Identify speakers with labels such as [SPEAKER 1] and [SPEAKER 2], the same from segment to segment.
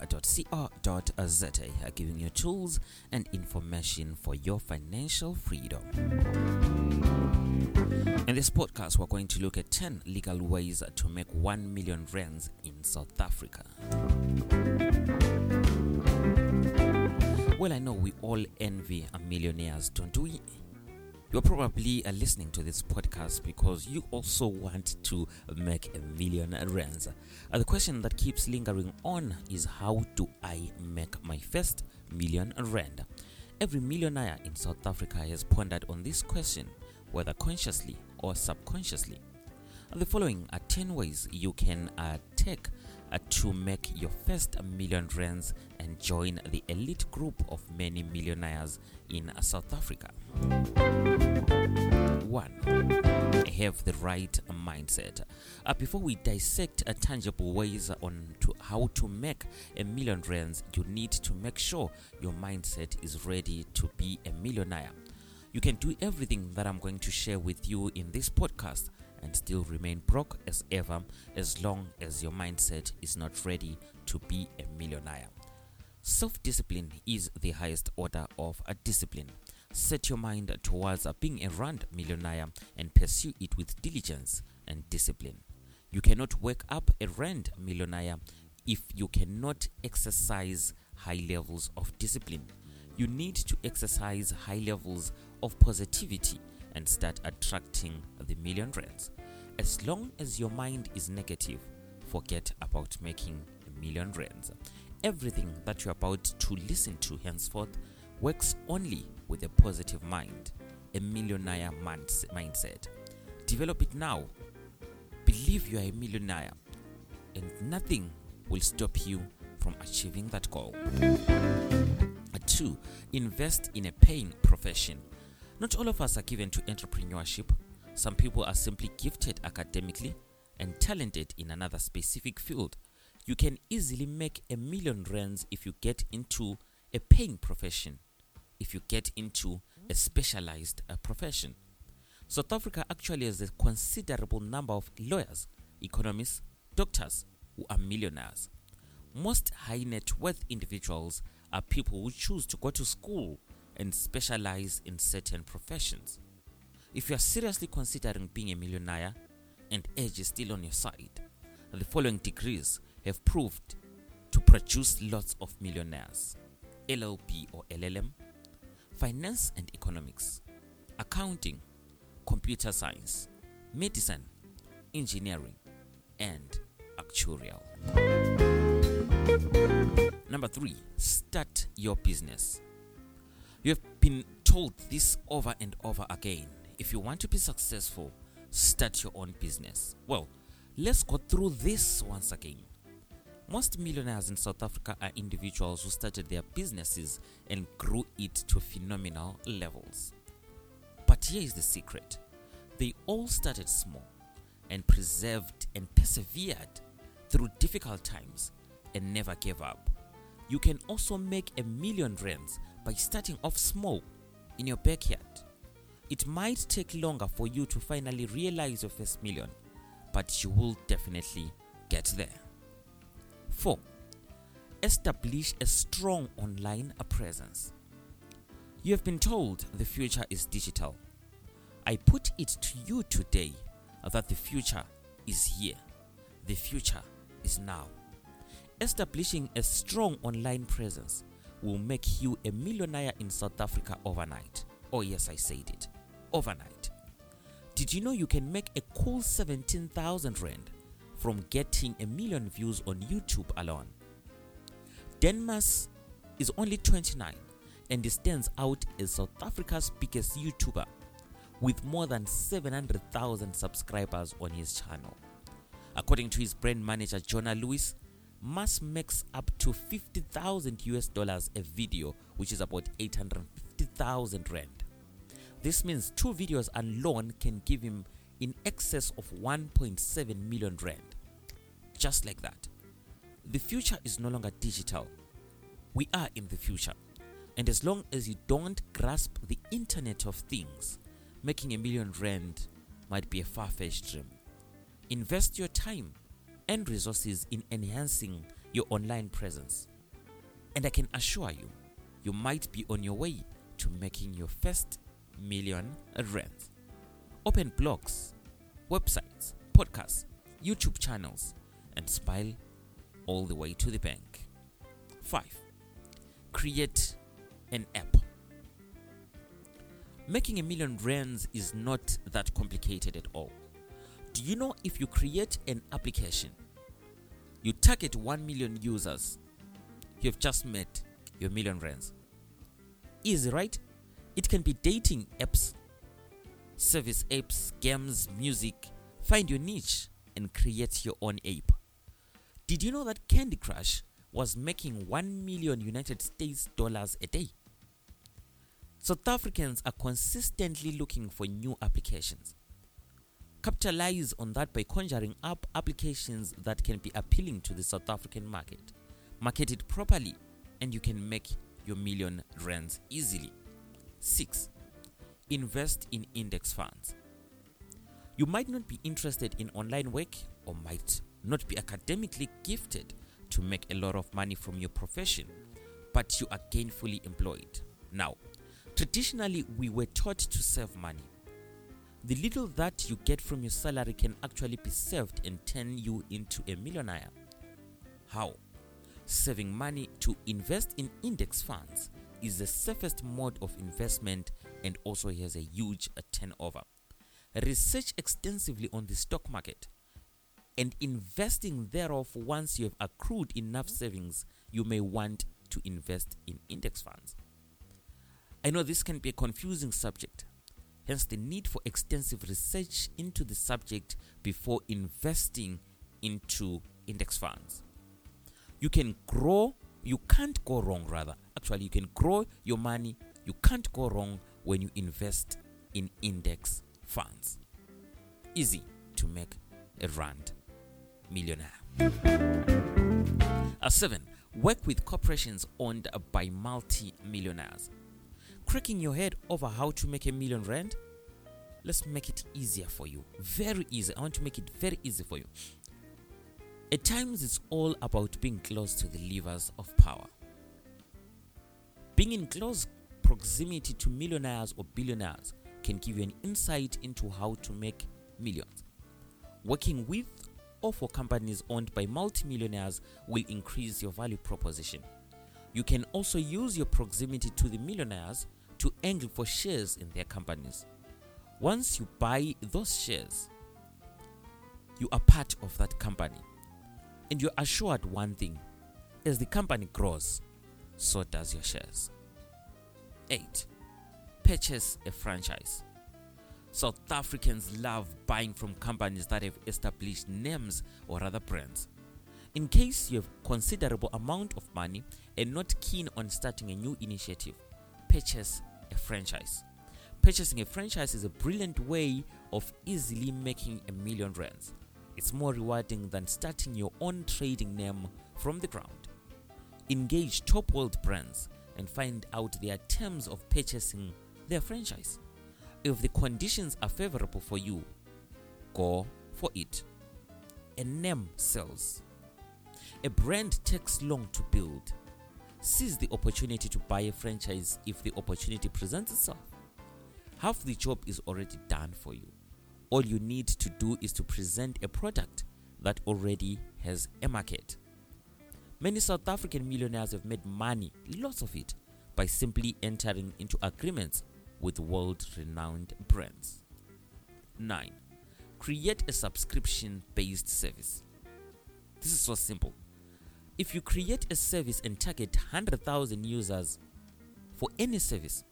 [SPEAKER 1] live.co.za, uh, giving you tools and information for your financial freedom. In this podcast, we're going to look at 10 legal ways to make 1 million rands in South Africa. Well, I know we all envy millionaires, don't we? You're probably uh, listening to this podcast because you also want to make a million rands. Uh, the question that keeps lingering on is how do I make my first million rand? Every millionaire in South Africa has pondered on this question, whether consciously or subconsciously. The following are 10 ways you can uh, take to make your first million rands and join the elite group of many millionaires in uh, South Africa. 1. Have the right mindset. Uh, before we dissect uh, tangible ways on to how to make a million rands, you need to make sure your mindset is ready to be a millionaire. You can do everything that I'm going to share with you in this podcast and still remain broke as ever as long as your mindset is not ready to be a millionaire. Self discipline is the highest order of a discipline. Set your mind towards being a rand millionaire and pursue it with diligence and discipline. You cannot wake up a rand millionaire if you cannot exercise high levels of discipline. You need to exercise high levels of positivity and start attracting the million rands. As long as your mind is negative, forget about making a million rands. Everything that you're about to listen to henceforth works only with a positive mind, a millionaire mindset. Develop it now. Believe you are a millionaire, and nothing will stop you from achieving that goal. 2. Invest in a paying profession. Not all of us are given to entrepreneurship. Some people are simply gifted academically and talented in another specific field. You can easily make a million rands if you get into a paying profession, if you get into a specialized uh, profession. South Africa actually has a considerable number of lawyers, economists, doctors who are millionaires. Most high net worth individuals are people who choose to go to school and specialize in certain professions. If you are seriously considering being a millionaire and age is still on your side, the following degrees have proved to produce lots of millionaires LLB or LLM, finance and economics, accounting, computer science, medicine, engineering, and actuarial. Number three, start your business. You have been told this over and over again. If you want to be successful, start your own business. Well, let's go through this once again. Most millionaires in South Africa are individuals who started their businesses and grew it to phenomenal levels. But here is the secret they all started small and preserved and persevered through difficult times and never gave up. You can also make a million rands by starting off small in your backyard. It might take longer for you to finally realize your first million, but you will definitely get there. 4. Establish a strong online presence. You have been told the future is digital. I put it to you today that the future is here. The future is now. Establishing a strong online presence will make you a millionaire in South Africa overnight. Oh, yes, I said it. Overnight. Did you know you can make a cool 17,000 Rand from getting a million views on YouTube alone? Denmas is only 29 and stands out as South Africa's biggest YouTuber with more than 700,000 subscribers on his channel. According to his brand manager, Jonah Lewis, Mas makes up to 50,000 US dollars a video, which is about 850,000 rand. This means two videos alone can give him in excess of 1.7 million rand. Just like that. The future is no longer digital. We are in the future. And as long as you don't grasp the Internet of Things, making a million rand might be a far fetched dream. Invest your time and resources in enhancing your online presence. And I can assure you, you might be on your way to making your first million rands. Open blogs, websites, podcasts, YouTube channels, and smile all the way to the bank. 5. Create an app. Making a million rands is not that complicated at all. Do you know if you create an application, you target 1 million users, you've just met your million rands? Easy, right? It can be dating apps, service apps, games, music. Find your niche and create your own app. Did you know that Candy Crush was making 1 million United States dollars a day? South Africans are consistently looking for new applications. Capitalize on that by conjuring up applications that can be appealing to the South African market. Market it properly, and you can make your million rands easily. 6. Invest in index funds. You might not be interested in online work or might not be academically gifted to make a lot of money from your profession, but you are gainfully employed. Now, traditionally, we were taught to save money. The little that you get from your salary can actually be saved and turn you into a millionaire. How? Saving money to invest in index funds is the safest mode of investment and also has a huge turnover. Research extensively on the stock market and investing thereof once you have accrued enough savings, you may want to invest in index funds. I know this can be a confusing subject, hence, the need for extensive research into the subject before investing into index funds. You can grow, you can't go wrong, rather. Actually, you can grow your money, you can't go wrong when you invest in index funds. Easy to make a rand millionaire. Uh, 7. Work with corporations owned by multi millionaires. Cracking your head over how to make a million rand? Let's make it easier for you. Very easy. I want to make it very easy for you. At times, it's all about being close to the levers of power. Being in close proximity to millionaires or billionaires can give you an insight into how to make millions. Working with or for companies owned by multimillionaires will increase your value proposition. You can also use your proximity to the millionaires to angle for shares in their companies. Once you buy those shares, you are part of that company. And you're assured one thing as the company grows, so does your shares. 8. Purchase a franchise. South Africans love buying from companies that have established names or other brands. In case you have considerable amount of money and not keen on starting a new initiative, purchase a franchise. Purchasing a franchise is a brilliant way of easily making a million rands. It's more rewarding than starting your own trading name from the ground. Engage top world brands and find out their terms of purchasing their franchise. If the conditions are favorable for you, go for it. A name sells. A brand takes long to build. Seize the opportunity to buy a franchise if the opportunity presents itself. Half the job is already done for you. All you need to do is to present a product that already has a market. Many South African millionaires have made money, lots of it, by simply entering into agreements with world renowned brands. 9. Create a subscription based service. This is so simple. If you create a service and target 100,000 users for any service,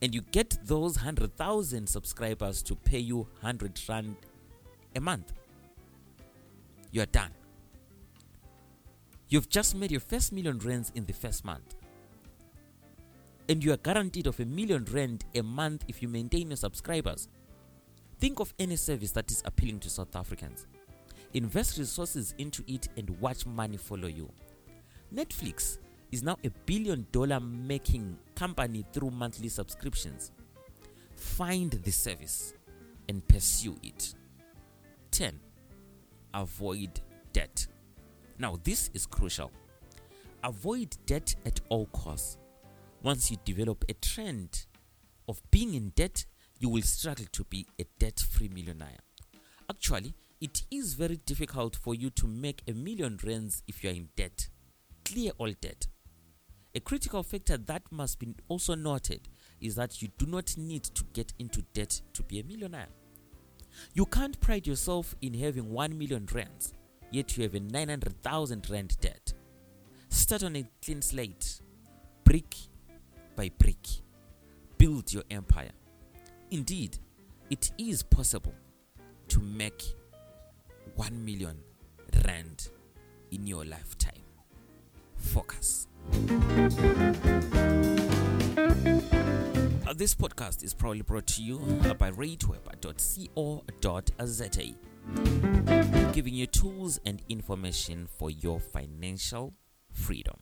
[SPEAKER 1] and you get those 100,000 subscribers to pay you 100 Rand a month, you are done. You've just made your first million rands in the first month and you are guaranteed of a million rand a month if you maintain your subscribers. Think of any service that is appealing to South Africans. Invest resources into it and watch money follow you. Netflix is now a billion dollar making company through monthly subscriptions. Find the service and pursue it. 10. Avoid debt. Now, this is crucial. Avoid debt at all costs. Once you develop a trend of being in debt, you will struggle to be a debt free millionaire. Actually, it is very difficult for you to make a million rands if you are in debt. Clear all debt. A critical factor that must be also noted is that you do not need to get into debt to be a millionaire. You can't pride yourself in having 1 million rands, yet you have a 900,000 rand debt. Start on a clean slate, brick by brick. Build your empire. Indeed, it is possible to make 1 million rand in your lifetime. Focus. Uh, this podcast is proudly brought to you by rateweb.co.za, giving you tools and information for your financial freedom.